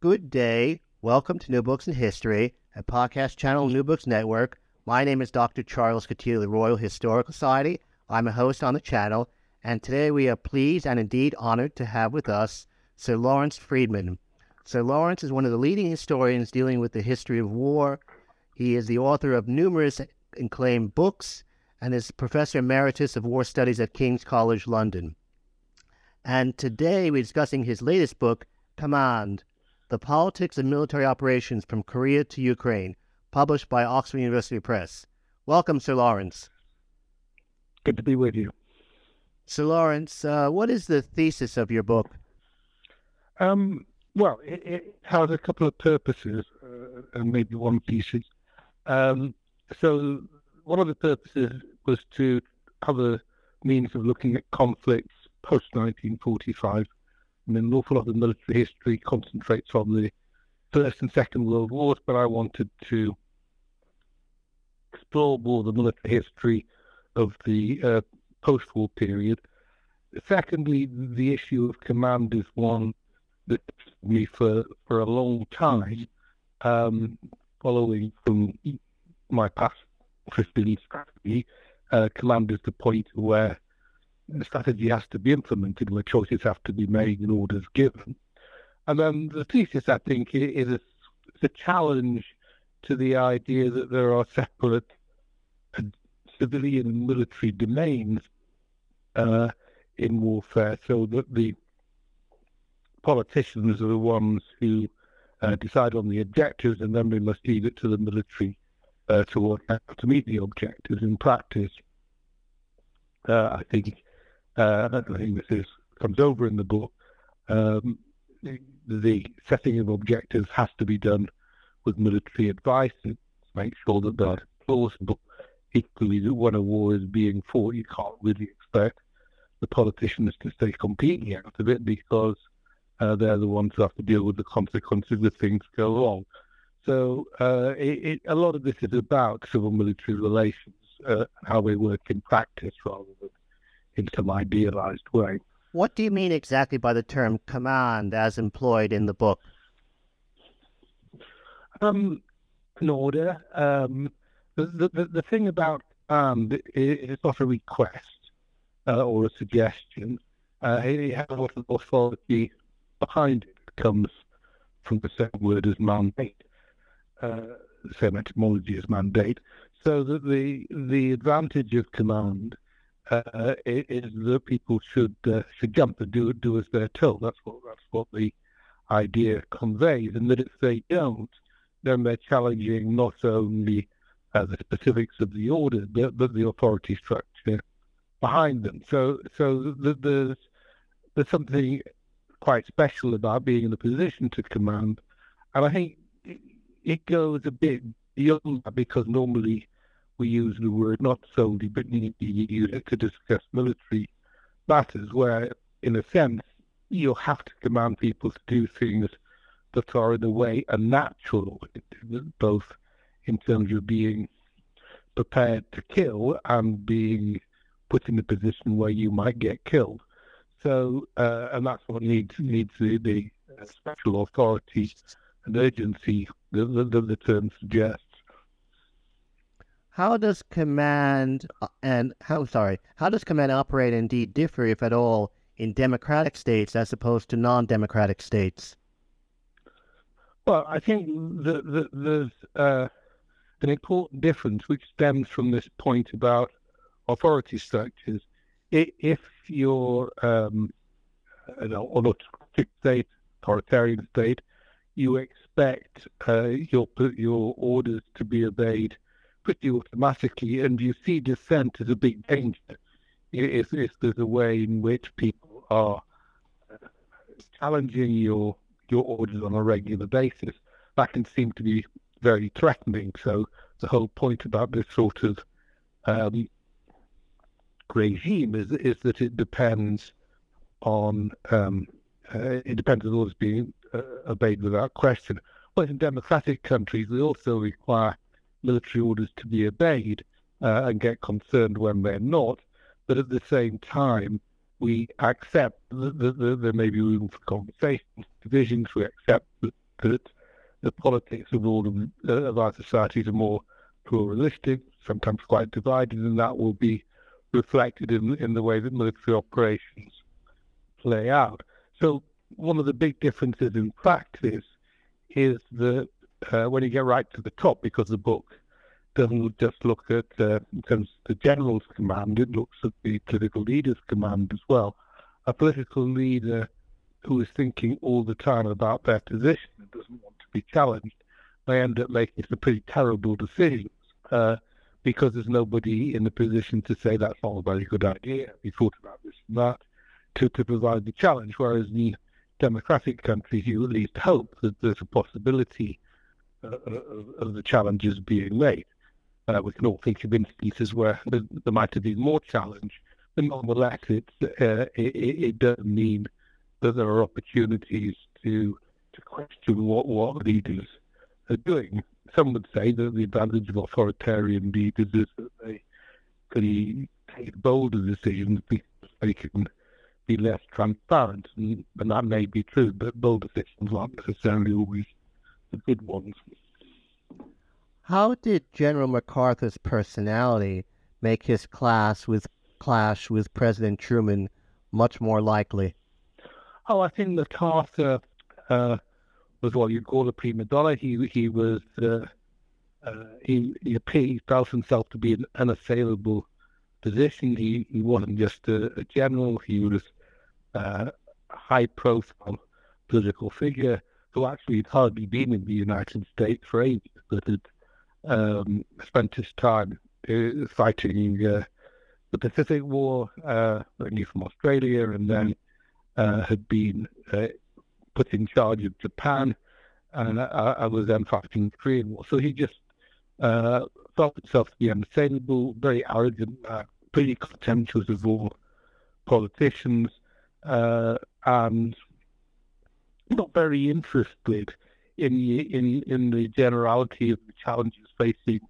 Good day. Welcome to New Books in History, a podcast channel New Books Network. My name is Dr. Charles Coutinho the Royal Historical Society. I'm a host on the channel, and today we are pleased and indeed honored to have with us Sir Lawrence Freedman. Sir Lawrence is one of the leading historians dealing with the history of war. He is the author of numerous acclaimed books and is Professor Emeritus of War Studies at King's College London. And today we're discussing his latest book, Command the Politics and Military Operations from Korea to Ukraine, published by Oxford University Press. Welcome, Sir Lawrence. Good to be with you. Sir Lawrence, uh, what is the thesis of your book? Um, well, it, it, has a couple of purposes uh, and maybe one thesis. Um, so, one of the purposes was to have a means of looking at conflicts post 1945 I mean, an awful lot of military history concentrates on the First and Second World Wars, but I wanted to explore more the military history of the uh, post-war period. Secondly, the issue of command is one that me for for a long time, um, following from my past 15 strategy. Uh, command is the point where the strategy has to be implemented, where choices have to be made and orders given. And then the thesis, I think, is a, a challenge to the idea that there are separate uh, civilian and military domains uh, in warfare, so that the politicians are the ones who uh, decide on the objectives, and then we must leave it to the military uh, to, to meet the objectives in practice. Uh, I think uh, I think this is, comes over in the book. Um, the setting of objectives has to be done with military advice to make sure that they're plausible. Equally, that when a war is being fought, you can't really expect the politicians to stay completely out of it because uh, they're the ones who have to deal with the consequences if things go wrong. So uh, it, it, a lot of this is about civil military relations, uh, how they work in practice rather in some idealized way. What do you mean exactly by the term command as employed in the book? Um, an order. Um, the, the, the thing about um, it's not a request uh, or a suggestion. Uh, it has a lot of authority behind it. It comes from the same word as mandate, uh, the same etymology as mandate. So that the the advantage of command uh, is that people should uh, should jump and do do as they're told. That's what that's what the idea conveys, and that if they don't, then they're challenging not only uh, the specifics of the order, but, but the authority structure behind them. So so there's there's something quite special about being in a position to command, and I think it goes a bit beyond that because normally we use the word not solely, but need to use it to discuss military matters, where, in a sense, you have to command people to do things that are, in a way, unnatural, both in terms of being prepared to kill and being put in a position where you might get killed. So, uh, and that's what needs needs the, the special authority and urgency that the, the term suggests how does command uh, and how sorry how does command operate indeed differ if at all in democratic states as opposed to non-democratic states? Well i think that the, there's uh, an important difference which stems from this point about authority structures. If you're um, an autocratic state authoritarian state you expect uh, your your orders to be obeyed pretty automatically, and you see dissent as a big danger if, if there's a way in which people are challenging your your orders on a regular basis, that can seem to be very threatening. So the whole point about this sort of um, regime is is that it depends on um, uh, it depends on orders being uh, obeyed without question. But in democratic countries, they also require military orders to be obeyed uh, and get concerned when they're not. But at the same time, we accept that, that, there may be room for conversation, divisions. We accept that, that the politics of all of, uh, of our societies are more pluralistic, sometimes quite divided, and that will be reflected in in the way that military operations play out. So one of the big differences in practice is that uh, when you get right to the top, because the book doesn't just look at uh, the general's command, it looks at the political leader's command as well. A political leader who is thinking all the time about their position and doesn't want to be challenged may end up making some pretty terrible decisions uh, because there's nobody in the position to say that's not a very good idea. We thought about this and that to, to provide the challenge, whereas in democratic countries you at least hope that there's a possibility of, of the challenges being made. Uh, we can all think of instances where there might have been more challenge, but nonetheless, it, uh, it, it does mean that there are opportunities to to question what, what leaders are doing. Some would say that the advantage of authoritarian leaders is that they can take bolder decisions because they can be less transparent, and, and that may be true, but bold decisions aren't necessarily always the good ones. How did General MacArthur's personality make his class with clash with President Truman much more likely? Oh, I think MacArthur uh, was what you'd call a prima donna. He he was uh, uh, he, he, he felt himself to be an unassailable position. He he wasn't just a, a general. He was uh, a high-profile political figure who actually had hardly been in the United States for ages, but had um, spent his time uh, fighting uh, the Pacific War, uh, originally from Australia, and then uh, had been uh, put in charge of Japan, and I, was then fighting the Korean War. So he just uh, felt himself to be unassailable, very arrogant, pretty contemptuous of all politicians, and not very interested in in in the generality of the challenges facing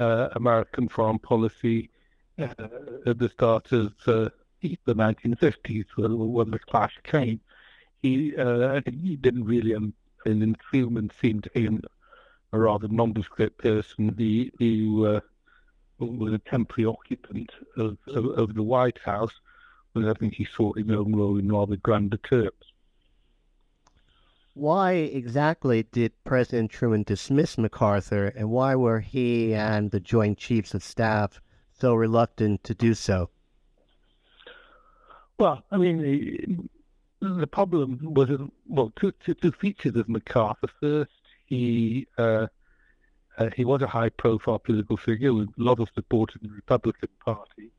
uh, American foreign policy uh, at the start of uh, the 1950s, when the clash came. He uh, he didn't really, um, and seemed to him a rather nondescript person. He, he uh, was a temporary occupant of, of, of the White House, but I think he saw his own role in rather grander terms. Why exactly did President Truman dismiss MacArthur, and why were he and the Joint Chiefs of Staff so reluctant to do so? Well, I mean, the, the problem was, well, two, two, two features of MacArthur. First, he uh, uh, he was a high-profile political figure with a lot of support in the Republican Party.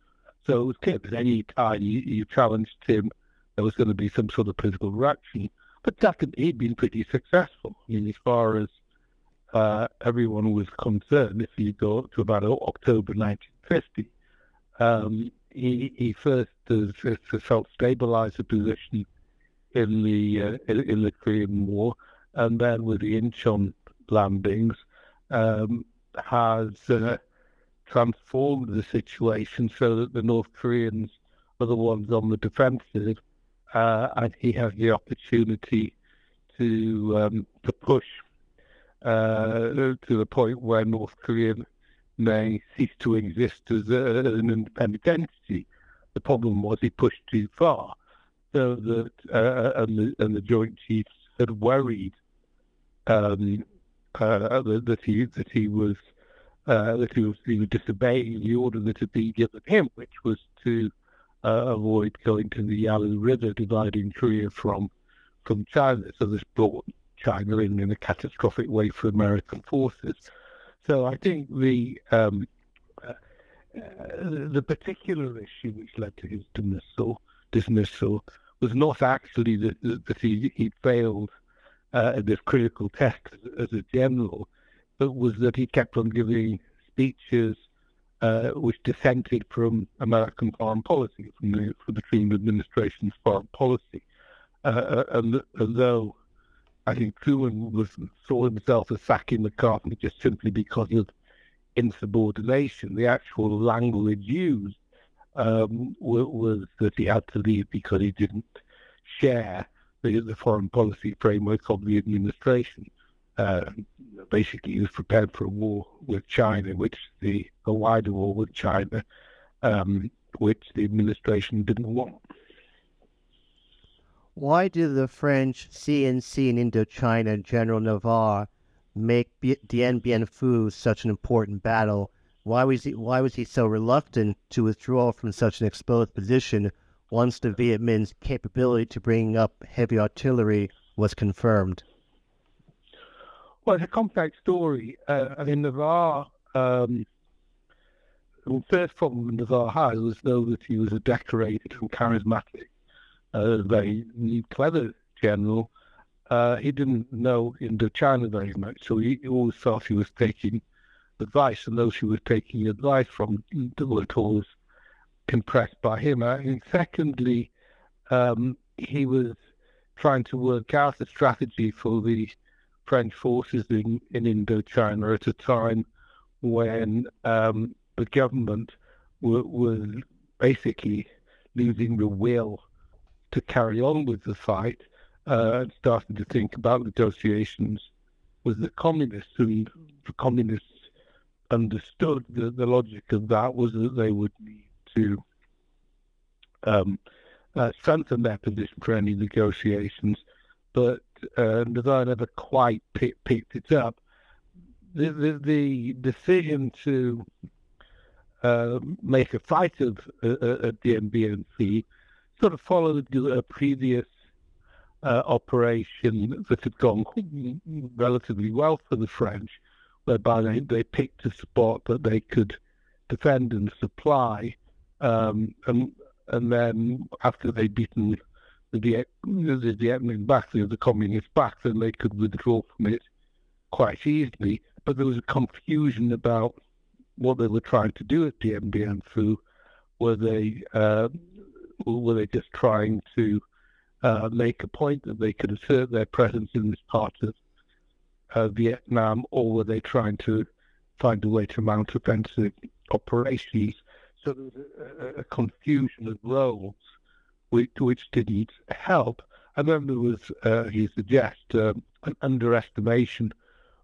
So it was clear that any time you, you challenged him, there was going to be some sort of political reaction. But second, he'd been pretty successful. I mean, as far as uh, everyone was concerned, if you go to about October 1950, um, he, he first uh, helped stabilize the position in the uh, in, the Korean War, and then with the Incheon landings, um, has uh, transformed the situation so that the North Koreans are the ones on the defensive uh, and he has the opportunity to um, to push uh, to the point where North Korea may cease to exist as, a, an independent entity. The problem was he pushed too far, so that uh, and the and the Joint Chiefs had worried um, uh, that he that he was uh, that he was, he was disobeying the order that had been given him, which was to uh, avoid going to the Yalu River, dividing Korea from from China. So this brought China in in a catastrophic way for American forces. So I think the um, uh, the particular issue which led to his dismissal, dismissal was not actually that, that he, he failed uh, at this critical test as, a general, but was that he kept on giving speeches uh, which dissented from American foreign policy, from the, from the Truman administration's foreign policy. Uh, uh and, and, though I think Truman was, saw himself as sacking MacArthur just simply because of insubordination, the actual language used um, was that he had to leave because he didn't share the, the foreign policy framework of the administration. Uh, basically, he was prepared for a war with China, which the a wider war with China, um, which the administration didn't want. Why did the French C-in-C in Indochina General Navarre make Dien Bien Phu such an important battle? Why was he Why was he so reluctant to withdraw from such an exposed position once the Viet Minh's capability to bring up heavy artillery was confirmed? Well, it's a complex story. Uh, I mean, Navarre. Um, the first problem with Navarre had was though that he was a decorated and charismatic, uh, very clever general, uh, he didn't know Indochina very much, so he always thought he was taking advice, and those who were taking advice from were always impressed by him. And secondly, um, he was trying to work out a strategy for the French forces in, in Indochina at a time when um, the government was basically losing the will to carry on with the fight uh, starting to think about negotiations with the communists, and the communists understood that the logic of that was that they would need to um, uh, strengthen their position for any negotiations, but uh, Navarre never quite pick, picked it up. The, the, the decision to uh, make a fight of uh, uh at the MBNC sort of followed a previous uh, operation that had gone relatively well for the French, whereby they, they picked a spot that they could defend and supply. Um, and, and then after they'd beaten the the Viet Minh back, the, the communists back, then they could withdraw from it quite easily. But there was a confusion about what they were trying to do at Dien Bien. Were they uh, were they just trying to uh, make a point that they could assert their presence in this part of uh, Vietnam, or were they trying to find a way to mount offensive operations? So there was a, a confusion of roles, which, which didn't help. And then there was, uh, he suggests, um, an underestimation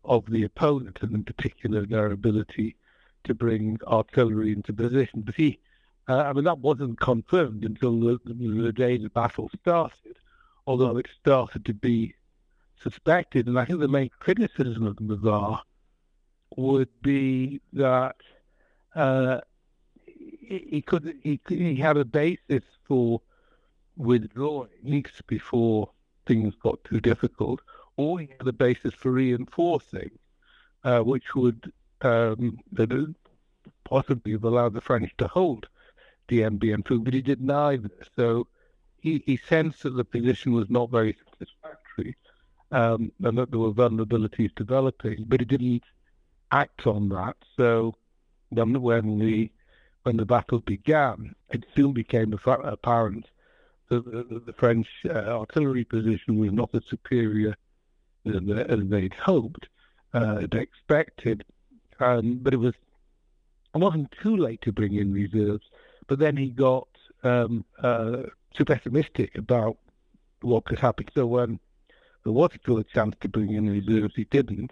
of the opponent, and in particular their ability to bring artillery into position. But he uh, I mean, that wasn't confirmed until the, the day the battle started, although it started to be suspected. And I think the main criticism of Navarre would be that uh, he, he, could he, he had a basis for withdrawing before things got too difficult, or he had a basis for reinforcing, uh, which would um, possibly have allowed the French to hold Dien Bien Phu, but he did neither. So he, he sensed that the position was not very satisfactory um, and that there were vulnerabilities developing, but he didn't act on that. So then when the when the battle began, it soon became apparent the, the French uh, artillery position was not as superior as, as they'd hoped, uh, expected. Um, but it was it wasn't too late to bring in reserves. But then he got um, uh, too pessimistic about what could happen. So when there was still a chance to bring in reserves, he didn't.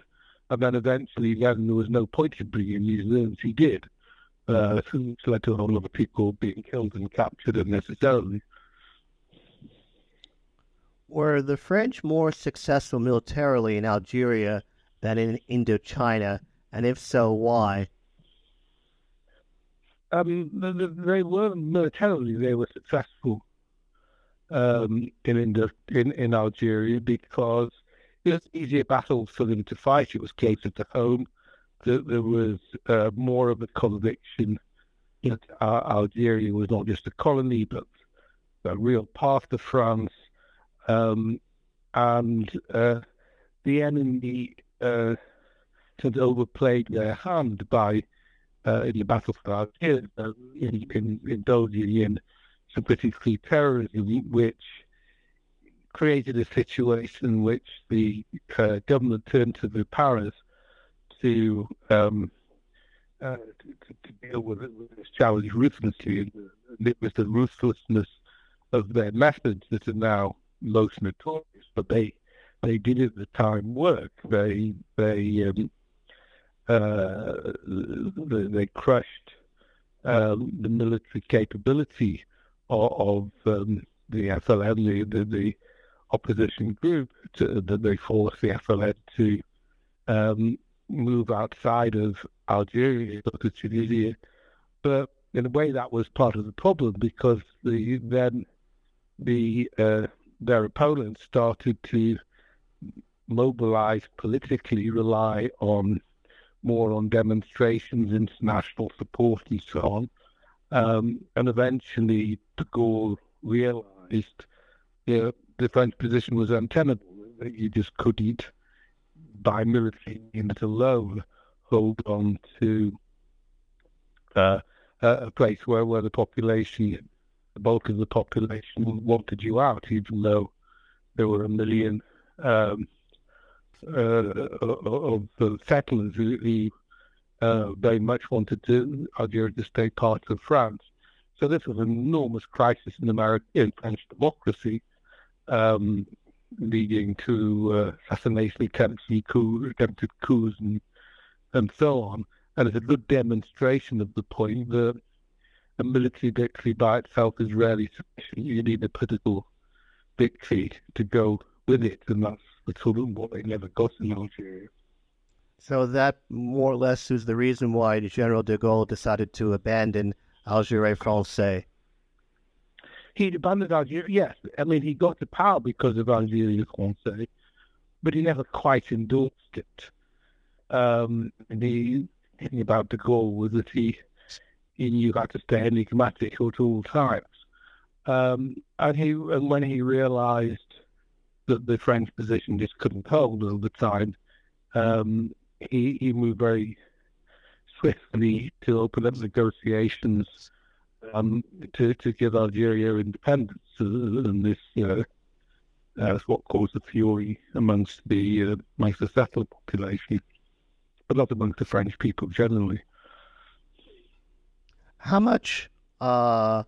And then eventually, when there was no point in bringing in reserves, he did. Uh, which led to a whole lot of people being killed and captured unnecessarily. Were the French more successful militarily in Algeria than in Indochina? And if so, why? um, they were militarily they were successful um, in, in in Algeria because it was easier battles for them to fight. It was closer to home. There, was uh, more of a conviction that uh, Algeria was not just a colony, but a real path to France, um, and uh, the enemy uh, had overplayed their hand by uh, in the battle for Algiers, uh, in, in, indulging in particularly terrorism, which created a situation in which the uh, government turned to the paras to, um, uh, to, to, deal with, it, with this challenge ruthlessly. And it was the ruthlessness of their methods that are now most notorious, but they they did at the time work. They they um, uh, they crushed um, the military capability of, of um, the FLN, the, the, the opposition group, to, that they forced the FLN to um, move outside of Algeria, go to Tunisia. But in a way, that was part of the problem because the, then the uh, their opponents started to mobilize politically, rely on more on demonstrations, international support, and so on. Um, and eventually, de Gaulle realized you know, the French position was untenable. That you just couldn't, by military means alone, hold on to uh, a place where, where the population, bulk of the population, wanted you out, even though there were a million um, uh, of the settlers who, uh, very much wanted to Algeria to stay part of France. So this was an enormous crisis in American in French democracy, um, leading to uh, assassination attempts, coups, attempted coups, and and so on. And it's a good demonstration of the point that a military victory by itself is rarely sufficient. You need a political victory to go with it, and that's sort of what they never got in Algeria. So that more or less is the reason why General de Gaulle decided to abandon Algerie Francais. He abandoned Algeria, yes. I mean, he got to power because of Algeria Francais, but he never quite endorsed it. Um, the thing about de Gaulle was that he, knew how to stay enigmatic at all times. Um, and he, and when he realized that the French position just couldn't hold all the time, um, he, he moved very swiftly to open up negotiations um, to, to give Algeria independence. And this, you know, that's what caused the fury amongst the uh, amongst population, but not amongst the French people generally. How much uh,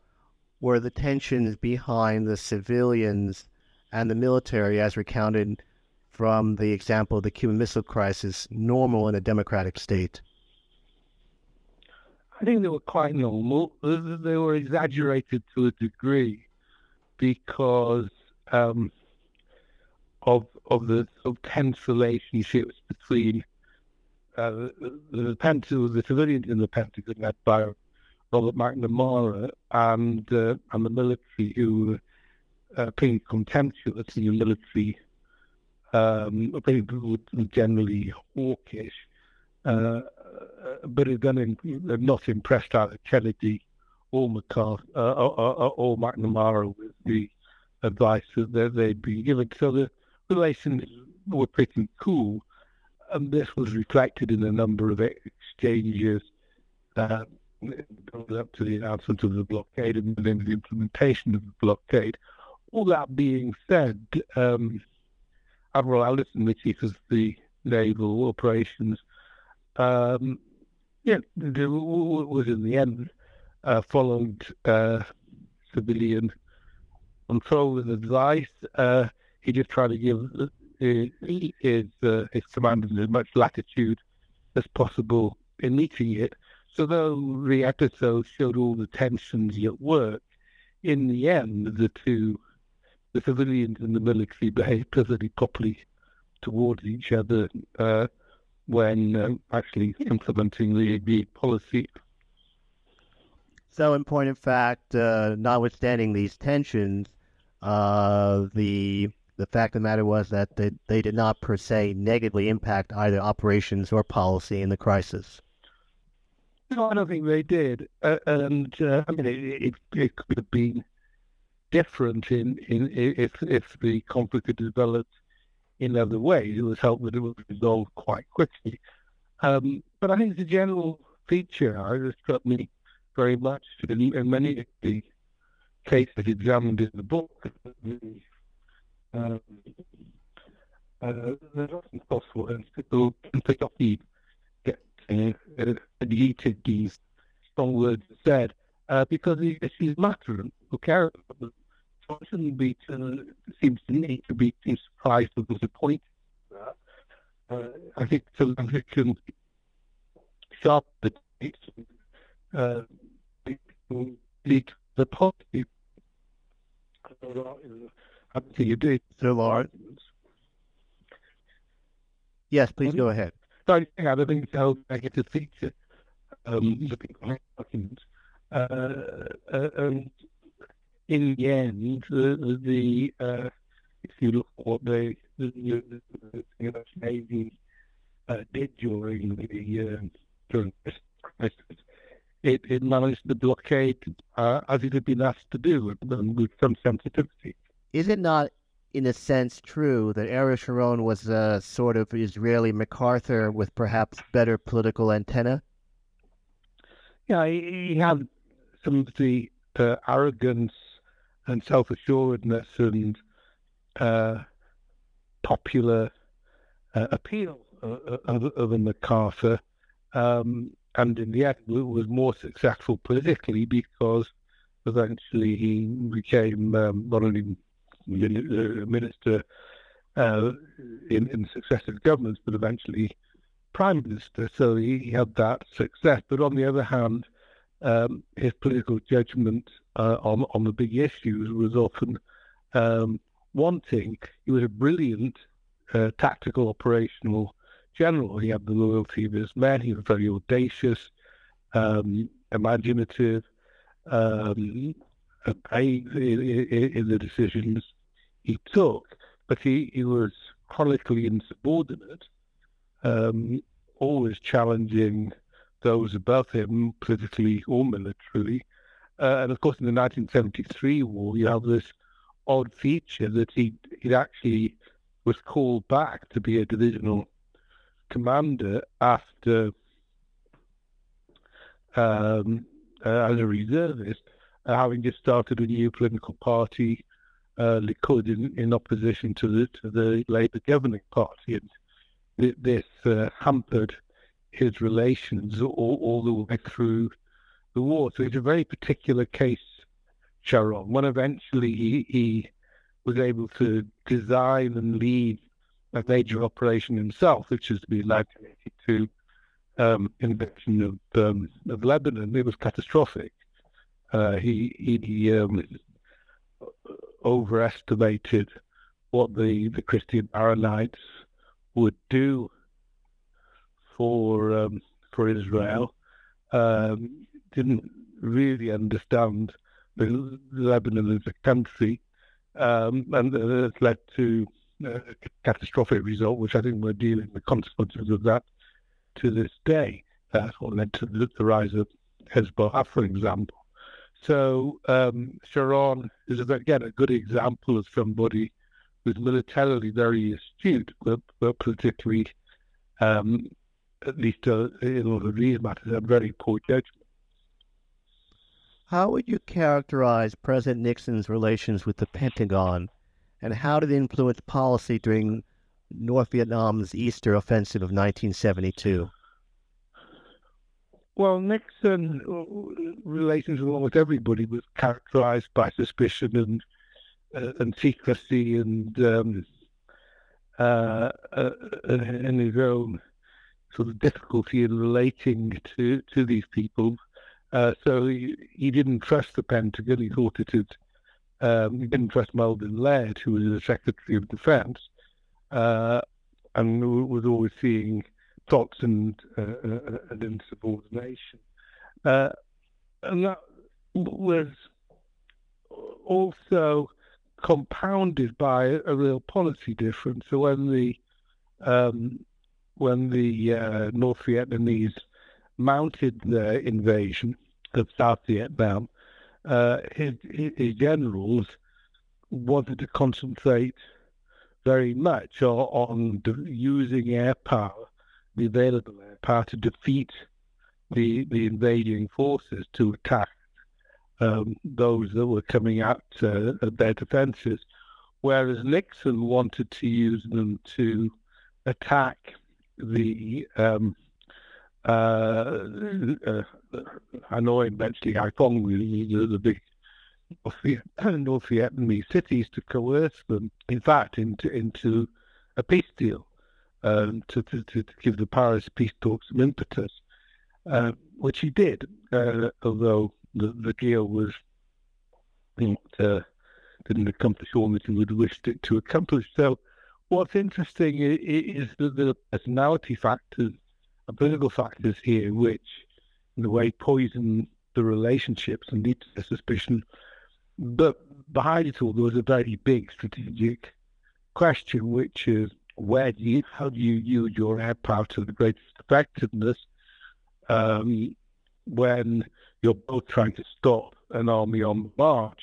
were the tensions behind the civilians and the military, as recounted from the example of the Cuban Missile Crisis, normal in a democratic state? I think they were quite normal. They were exaggerated to a degree because um, of of the of tense relationships between uh, the, the, Pentagon, the civilians in the Pentagon, led by Robert McNamara, and uh, and the military, who uh, pretty contemptuous in your military, um, pretty generally hawkish, uh, but are going to, not impressed either Kennedy or McCarthy uh, or, or, or, McNamara with the advice that they'd been given. So the relations were pretty cool, and this was reflected in a number of exchanges uh, up to the announcement of the blockade and then the implementation of the blockade all that being said, um, Admiral Anderson, the chief of the naval operations, um, yeah, was in the end uh, followed uh, civilian control and advice. Uh, he just tried to give his uh, his commanders as much latitude as possible in meeting it. So though the episode showed all the tensions at work, in the end, the two the civilians and the military behaved perfectly properly towards each other uh, when uh, actually implementing the agreed policy. So, in point of fact, uh, notwithstanding these tensions, uh, the the fact of the matter was that they, they did not per se negatively impact either operations or policy in the crisis. No, I don't think they did. Uh, and uh, I mean, it, it, it, could have been different in, in if if the conflict had developed in other ways. It was helped that it was resolved quite quickly. Um, but I think the general feature that struck me very much in, in many of the cases examined in the book. Um, uh, there's often possible and people can pick up the uh, deleted these strong words said uh, because issues matter who care about them. So I be to, seems to me to be surprised or disappointed. Uh, I think South African sharp the uh, lead the positive. I think you did. Sir Lawrence. Yes, please go ahead. So I don't think so. I get to feature um, the people. Uh, uh, and in the end, the, the uh, if you look at what the, the, the, the Navy uh, did during the uh, during this crisis, it, it managed to blockade uh, as it had been asked to do, with some sensitivity. Is it not, in a sense, true that Ariel Sharon was a sort of Israeli MacArthur with perhaps better political antenna? Yeah, he, had some of the uh, arrogance and self-assuredness and uh, popular uh, appeal of, of a MacArthur. Um, and in the end, was more successful politically because eventually he became um, not only minister uh, in, in successive governments, but eventually prime minister. So he, he had that success. But on the other hand, um, his political judgment uh, on on the big issues was often um, wanting. He was a brilliant uh, tactical operational general. He had the loyalty of his men. He was very audacious, um, imaginative, um, in, in, the decisions he took. But he, he was chronically insubordinate, um, always challenging those above him, politically or militarily. Uh, and of course, in the 1973 war, you have this odd feature that he he actually was called back to be a divisional commander after um, uh, as a reservist, having just started a new political party, uh, Likud, in, in opposition to the to the Labour governing party, and th- this uh, hampered his relations all, all the way through the war. So it's a very particular case, Sharon. When eventually he, he was able to design and lead a major operation himself, which is the 1982 um, invasion of, um, of Lebanon. It was catastrophic. Uh, he he um, overestimated what the, the Christian Maronites would do for um, for Israel. Um, didn't really understand the Lebanon as a country, um, and uh, it led to a catastrophic result, which I think we're dealing with consequences of that to this day. That's what led to the rise of Hezbollah, for example. So um, Sharon is again a good example of somebody who's militarily very astute, but, but politically, um, at least uh, in all of these matters, a very poor judgment. How would you characterize President Nixon's relations with the Pentagon and how did it influence policy during North Vietnam's Easter Offensive of 1972? Well, Nixon uh, relations with almost everybody was characterized by suspicion and uh, and secrecy and um, uh, uh, and his own sort of difficulty in relating to to these people. Uh, so he, he didn't trust the Pentagon. He thought it had um, he didn't trust Melvin Laird, who was the Secretary of Defense, uh, and was always seeing plots and, uh, uh, and insubordination. Uh, and that was also compounded by a real policy difference. So when the um, when the uh, North Vietnamese mounted their invasion of South Vietnam, uh, his, his generals wanted to concentrate very much on, on using air power, the available air power, to defeat the the invading forces to attack um, those that were coming out uh, at their defences, whereas Nixon wanted to use them to attack the um, uh, uh, Hanoi eventually Haiphong, the, the big North Vietnamese cities, to coerce them, in fact, into into a peace deal um, to, to, to give the Paris peace talks some impetus, uh, which he did, uh, although the, the deal was know, uh, didn't accomplish all that he would have wished it to accomplish. So, what's interesting is, that the personality factors political factors here, which in a way poison the relationships and lead to suspicion. But behind it all, there was a very big strategic question, which is where do you, how do you use your air power to the greatest effectiveness um, when you're both trying to stop an army on the march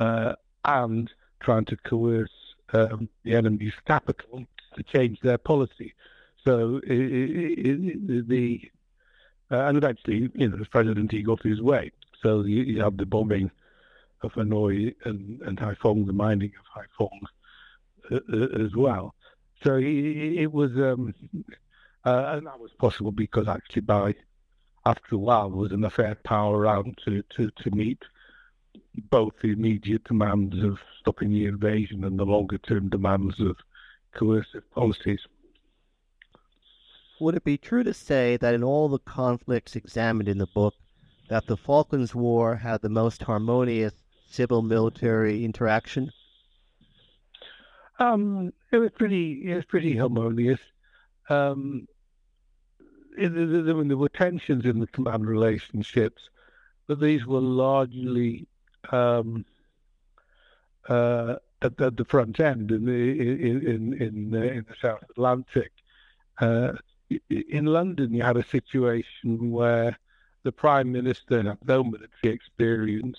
uh, and trying to coerce um, the enemy's capital to change their policy. So it, it, it, the uh, and eventually, you know, the president he got his way. So you, you have the bombing of Hanoi and, and Haiphong, the mining of Haiphong uh, uh, as well. So it was, um, uh, and that was possible because actually by after a while, there was enough air power around to, to, to meet both the immediate demands of stopping the invasion and the longer term demands of coercive policies. Would it be true to say that in all the conflicts examined in the book, that the Falklands War had the most harmonious civil military interaction? Um, it was pretty. It was pretty harmonious. Um, it, it, there were tensions in the command relationships, but these were largely um, uh, at, at, the front end in the in in in, the, in the South Atlantic. Uh, in London, you had a situation where the Prime Minister had no military experience,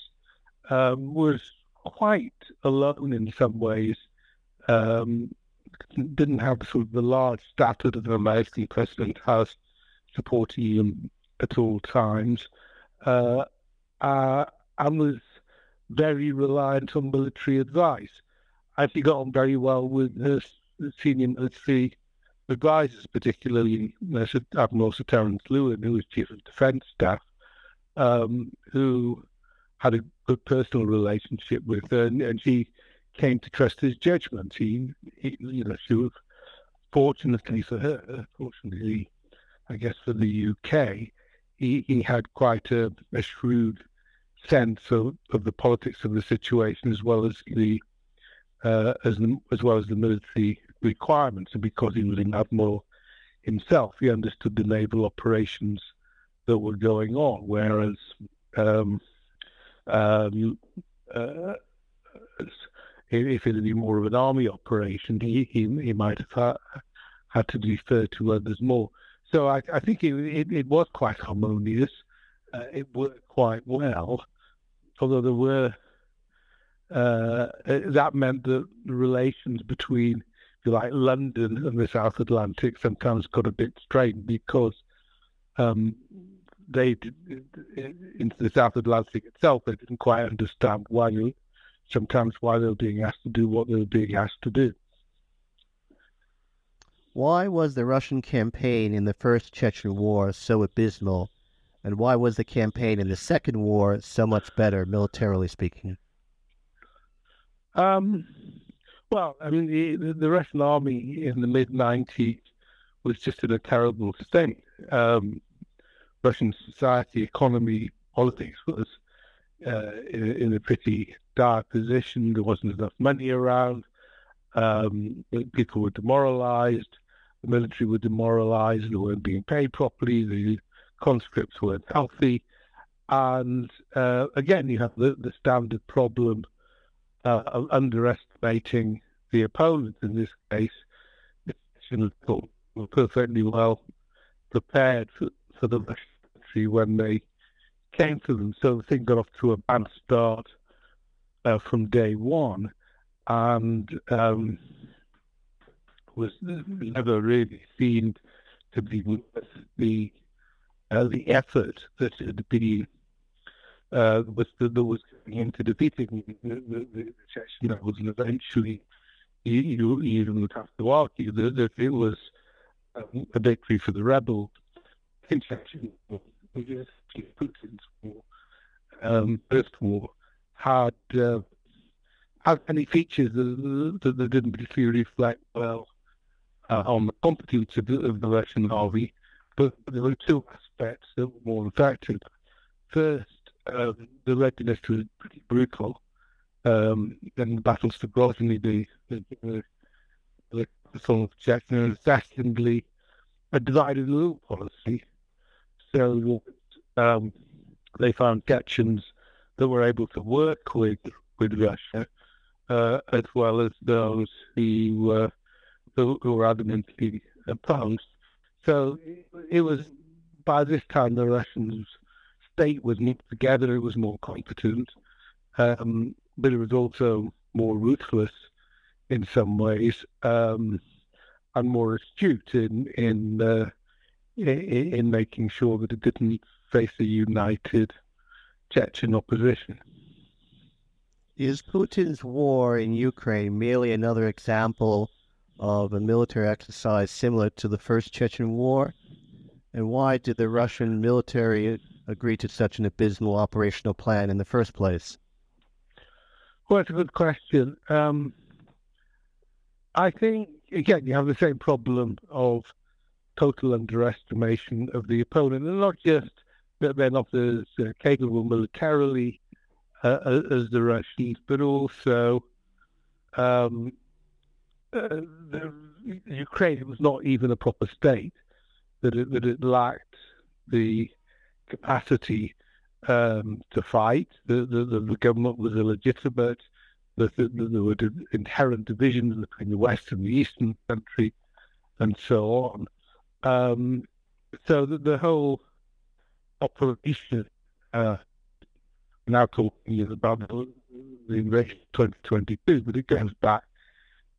um, was quite alone in some ways, um, didn't have sort of the large stature that an American president has supporting him at all times, uh, uh, and was very reliant on military advice. I think got on very well with his senior military advisors, particularly Admiral Sir Terence Lewin, who was Chief of Defence Staff, um, who had a good personal relationship with her, and, and she came to trust his judgment. He, he, you know, she was fortunately for her, fortunately I guess, for the UK, he, he had quite a, a shrewd sense of, of the politics of the situation as well as the uh, as the, as well as the military requirements. And because he was an admiral himself, he understood the naval operations that were going on. Whereas um, um, uh, if it had been more of an army operation, he he, he might have had, had to defer to others more. So I, I think it, it, it, was quite harmonious. Uh, it worked quite well, although there were uh, that meant that the relations between, if you like, London and the South Atlantic sometimes got a bit strained because um, they in the South Atlantic itself they didn't quite understand why sometimes why they were being asked to do what they were being asked to do. Why was the Russian campaign in the First Chechen War so abysmal, and why was the campaign in the Second War so much better, militarily speaking? Um, well, I mean, the, the Russian army in the mid 90s was just in a terrible state. Um, Russian society, economy, politics was uh, in, in, a pretty dark position. There wasn't enough money around. Um, people were demoralized the military were demoralized, they weren't being paid properly, the conscripts weren't healthy. And uh, again, you have the, the standard problem uh, of underestimating the opponent. In this case, were perfectly well prepared for, for the military when they came to them. So the thing got off to a bad start uh, from day one. and um, was never really seen to be worth the uh, the effort that had been uh, was that was going into defeating the, the, the Chechen and eventually you, you even would have to argue that, that it was um, a victory for the rebels in Putin's war, um, first war, had uh, had many features that, that, didn't particularly reflect well uh, on the competence of the, of the Russian army, but there were two aspects that were more effective. First, um, the readiness was pretty brutal, um, and the battles for Grozny, the, the, the, sort of Chechnya. Secondly, a divided rule policy. So um, they found Chechens that were able to work with with Russia, uh, as well as those who, uh, who, who were adamantly opposed. So it was by this time the Russian state was knit together. It was more competent, um, but it was also more ruthless in some ways um, and more astute in in, uh, in making sure that it didn't face a united Chechen opposition. Is Putin's war in Ukraine merely another example of a military exercise similar to the First Chechen War? And why did the Russian military agree to such an abysmal operational plan in the first place? Well, it's a good question. Um, I think, again, you have the same problem of total underestimation of the opponent, and not just they're not as uh, capable militarily uh, as the Russians, but also um, uh, the, Ukraine was not even a proper state, that it, that it lacked the capacity um, to fight. The, the, the, government was illegitimate. The, there were inherent divisions between the West and the Eastern country, and so on. Um, so the, the whole operation uh, now talking about the invasion 2022, but it goes back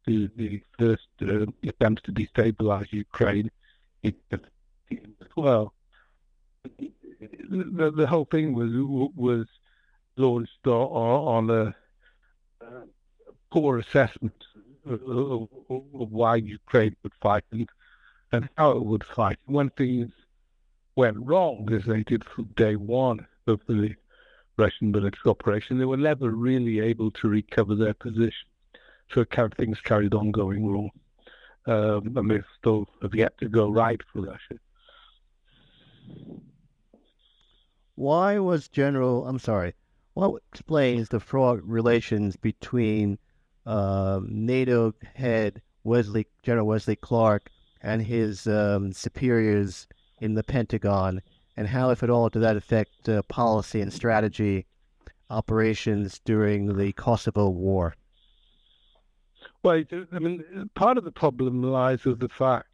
to the first uh, attempts to destabilize Ukraine in as well. The, the, whole thing was was launched on, a uh, poor assessment of, of, of, why Ukraine would fight and, and how it would fight. When things went wrong, as they did from day one of the Russian military operation, they were never really able to recover their position. So things carried on going wrong. Um, and they still have yet to go right for Russia. Why was General, I'm sorry, what explains the fraught relations between uh, NATO head Wesley, General Wesley Clark and his um, superiors in the Pentagon and how, if at all, did that affect uh, policy and strategy operations during the Kosovo War? Well, I mean, part of the problem lies with the fact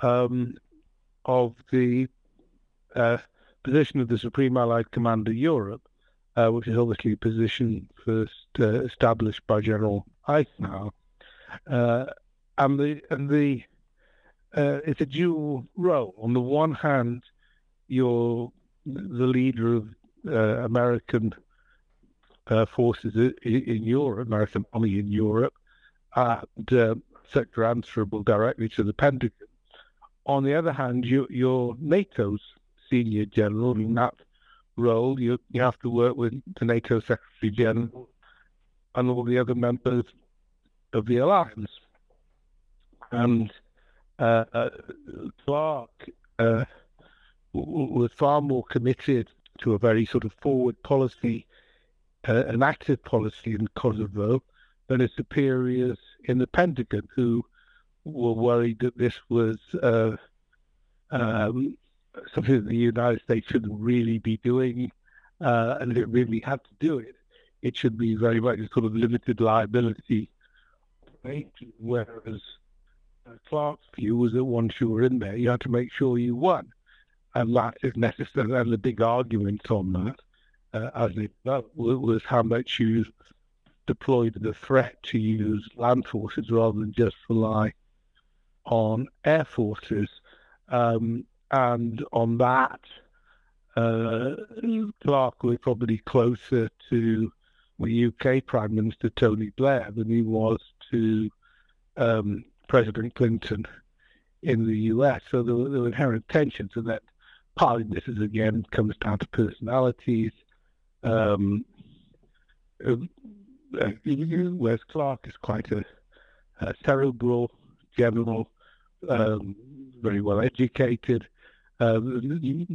um, of the uh, position of the Supreme Allied Commander Europe, uh, which is obviously a position first uh, established by General Eisenhower, uh, and the and the uh, it's a dual role. On the one hand, you're the leader of uh, American uh, forces in, Europe, American army in Europe, and uh, sector answerable directly to the Pentagon. On the other hand, you, you're NATO's senior general. In that role, you, you have to work with the NATO Secretary General and all the other members of the alliance. And uh, Clark uh, was far more committed to a very sort of forward policy, uh, an active policy in Kosovo, than his superiors in the Pentagon, who were worried that this was uh, um, something that the United States shouldn't really be doing, uh, and it really had to do it, it should be very much a sort of limited liability. Whereas Clark's view was that once you were in there, you had to make sure you won and that is necessary. And the big argument on that, uh, as it was how much you deployed the threat to use land forces rather than just rely on air forces. Um, and on that, uh, Clark was probably closer to the UK Prime Minister Tony Blair than he was to um, President Clinton in the US. So there were, there were inherent tensions, and that partly this is again comes down to personalities. Um, uh, Wes Clark is quite a, a cerebral general, um, very well educated, uh,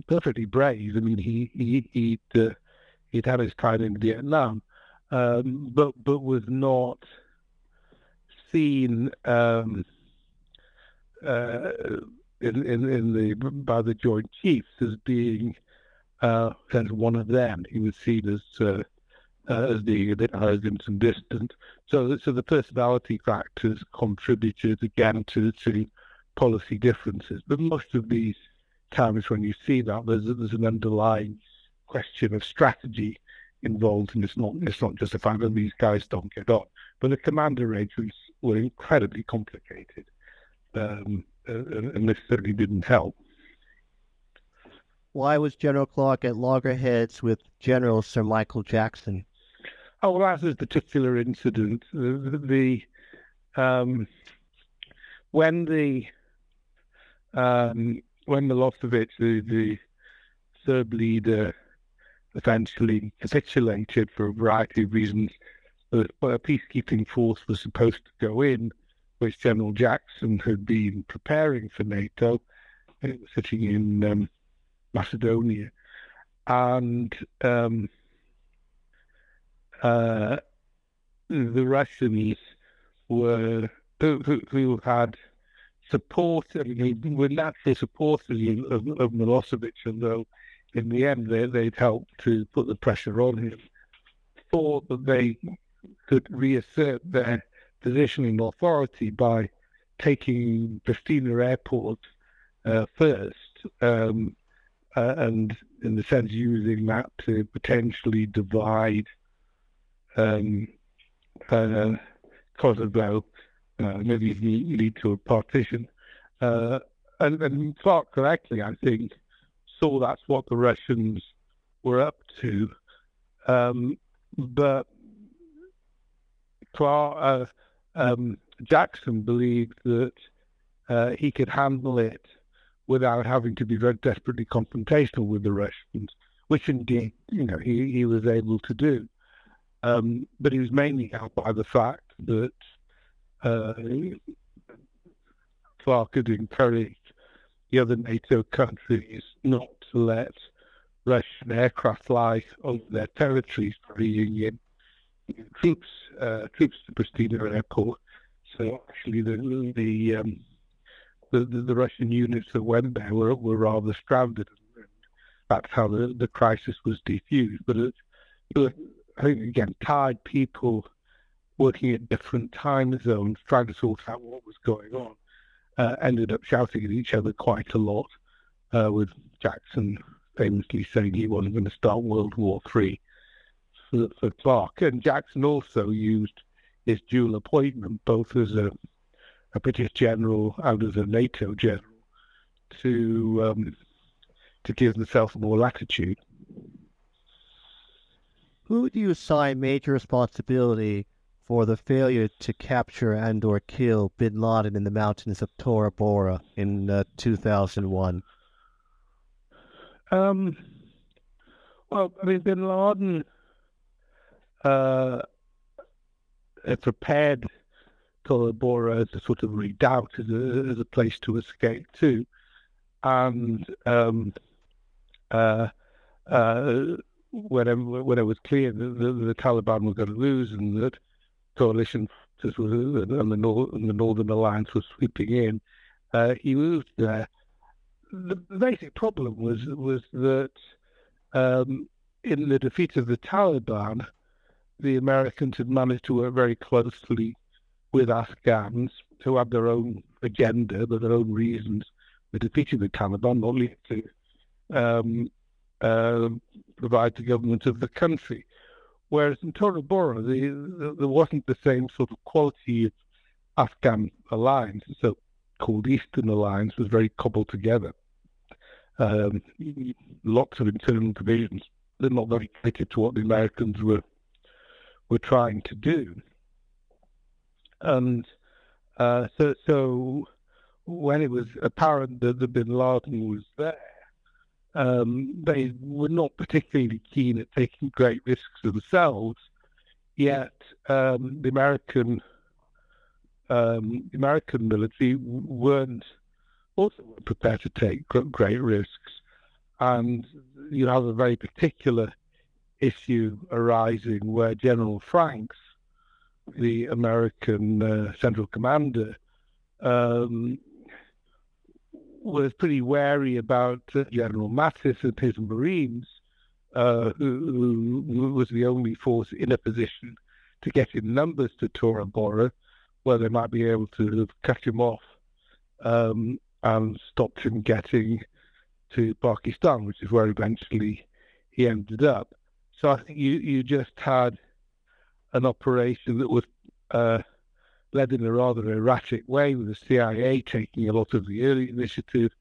perfectly brave. I mean, he he he'd, uh, he'd had his time in Vietnam, um, but but was not seen um, uh, in, in, in the by the Joint Chiefs as being uh, as one of them. He was seen as uh, uh, as being a bit arrogant and distant. So, so the personality factors contributed again to to policy differences. But most of these times when you see that, there's there's an underlying question of strategy involved, and it's not it's not just the fact that these guys don't get on. But the command arrangements were incredibly complicated, um, and this certainly didn't help. Why was General Clark at loggerheads with General Sir Michael Jackson? Oh, well, that's a particular incident. The, the um, when the um, when Milosevic, the, the Serb leader, eventually capitulated for a variety of reasons, a peacekeeping force was supposed to go in, which General Jackson had been preparing for NATO, sitting in um, Macedonia, and um, uh, the Russians were who, who had support, mean, were natural supporters of, of Milosevic, although in the end they, they'd helped to put the pressure on him, thought that they could reassert their positioning authority by taking Pristina Airport uh, first, um, uh, and in the sense using that to potentially divide um, uh, Kosovo, maybe lead to a partition. Uh, and, and Clark correctly, I think, saw that's what the Russians were up to. Um, but Clark, uh, um, Jackson believed that uh, he could handle it without having to be very desperately confrontational with the Russians, which indeed, you know, he, he was able to do. Um, but he was mainly helped by the fact that uh, Clark had encouraged the other NATO countries not to let Russian aircraft fly over their territories, bringing in troops uh, troops to Pristina Airport. So actually, the the, um, the, the the Russian units that went there were were rather stranded, and that's how the, the crisis was defused. But it, I think again, tired people working at different time zones, trying to sort out what was going on, uh, ended up shouting at each other quite a lot, uh, with Jackson famously saying he wasn't going to start World War Three for, for Clark. And Jackson also used his dual appointment, both as a, a British general and as a NATO general, to um, to give himself more latitude. Who do you assign major responsibility for the failure to capture and or kill bin Laden in the mountains of Tora Bora in uh, 2001? Um, well, I mean, bin Laden uh, prepared Tora Bora as a sort of redoubt, as a, as a place to escape to. And um, uh, uh, when it, when it was clear that the, the Taliban were going to lose and that coalition and the, and the Northern Alliance was sweeping in, uh, he moved there. The, the basic problem was was that um, in the defeat of the Taliban, the Americans had managed to work very closely with Afghans who had their own agenda, their own reasons for defeating the Taliban, not least to um, uh, provide the government of the country. Whereas in Tora Bora, the, the, there wasn't the same sort of quality of Afghan alliance. So called Eastern Alliance was very cobbled together. Um, lots of internal divisions. They're not very committed to what the Americans were were trying to do. And uh, so, so when it was apparent that the Bin Laden was there, um, they were not particularly keen at taking great risks themselves. Yet um, the American um, the American military weren't also weren't prepared to take great risks, and you have a very particular issue arising where General Franks, the American uh, Central Commander, um, was pretty wary about uh, General Mattis and his Marines, uh, who, who, was the only force in a position to get in numbers to Tora Bora, where they might be able to cut him off um, and stop him getting to Pakistan, which is where eventually he ended up. So I think you, you just had an operation that was uh, led in a rather erratic way, with the CIA taking a lot of the early initiative,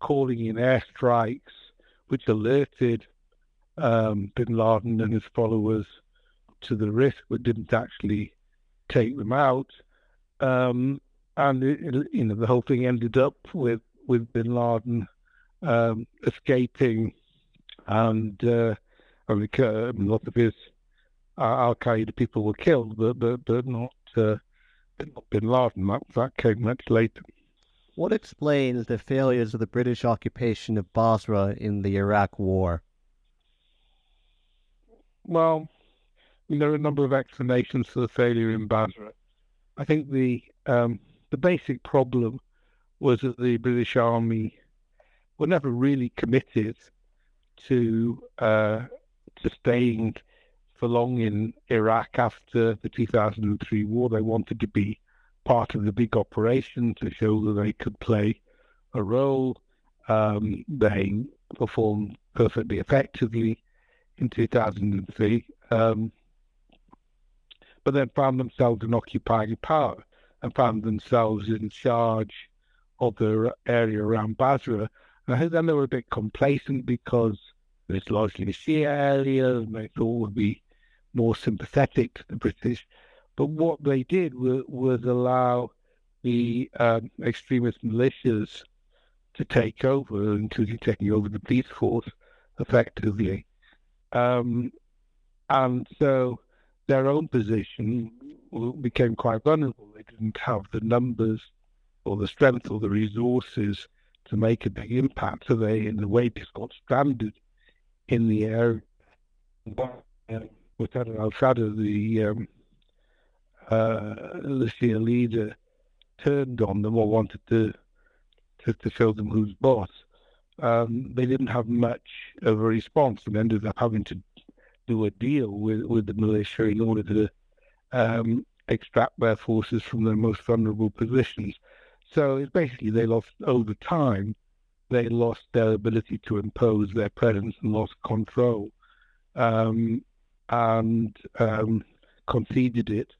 calling in airstrikes, which alerted um, bin Laden and his followers to the risk, but didn't actually take them out. Um, and it, it, you know the whole thing ended up with with bin Laden um, escaping, and uh, I mean, a lot of his uh, Al Qaeda people were killed, but but, but not uh, bin Laden. That, that came much later. What explains the failures of the British occupation of Basra in the Iraq War? Well, there are a number of explanations for the failure in Basra. I think the um, the basic problem was that the British Army were never really committed to uh, staying for long in Iraq after the 2003 war. They wanted to be part of the big operation to show that they could play a role. Um, they performed perfectly effectively in 2003, um, but then found themselves in occupying power and found themselves in charge of the area around Basra. And I think then they were a bit complacent because it's largely a Shia area, and they thought would be more sympathetic to the British. But what they did was, was allow the um, extremist militias to take over, including taking over the police force effectively. Um, and so their own position became quite vulnerable. They didn't have the numbers or the strength or the resources to make a big impact. So they, in a way, just got stranded in the. Muqtada al-Sadr, the um, uh, the Shia leader, turned on them or wanted to to, to show them who's boss. Um, they didn't have much of a response and ended up having to do a deal with, with the militia in order to um, extract their forces from their most vulnerable positions. So it's basically they lost over time. They lost their ability to impose their presence and lost control. Um, and um, conceded it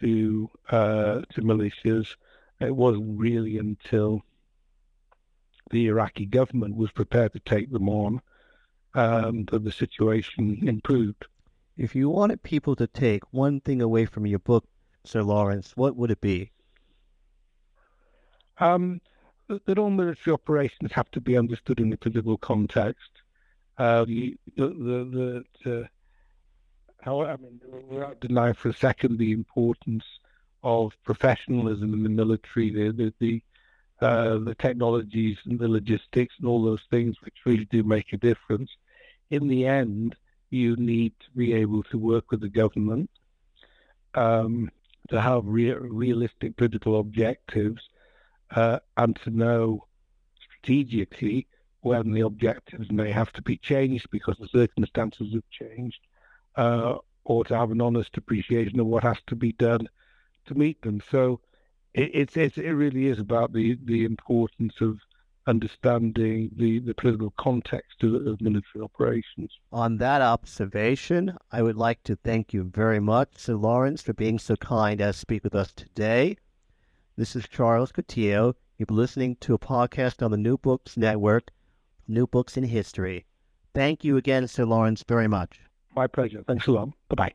to uh, to militias. It wasn't really until the Iraqi government was prepared to take them on um, that the situation improved. If you wanted people to take one thing away from your book, Sir Lawrence, what would it be? Um, that all military operations have to be understood in the political context. Uh, the, the, the, how, I mean, we're denying for a second the importance of professionalism in the military, the the the, uh, the technologies and the logistics and all those things which really do make a difference. In the end, you need to be able to work with the government, um, to have re- realistic political objectives, uh, and to know strategically when the objectives may have to be changed because the circumstances have changed uh, or to have an honest appreciation of what has to be done to meet them. So it, it's, it's it really is about the the importance of understanding the, the political context of, of military operations. On that observation, I would like to thank you very much, Sir Lawrence, for being so kind as to speak with us today. This is Charles Coutinho. You're listening to a podcast on the New Books Network, New Books in History. Thank you again, Sir Lawrence, very much. My pleasure. Thanks a lot. Bye bye.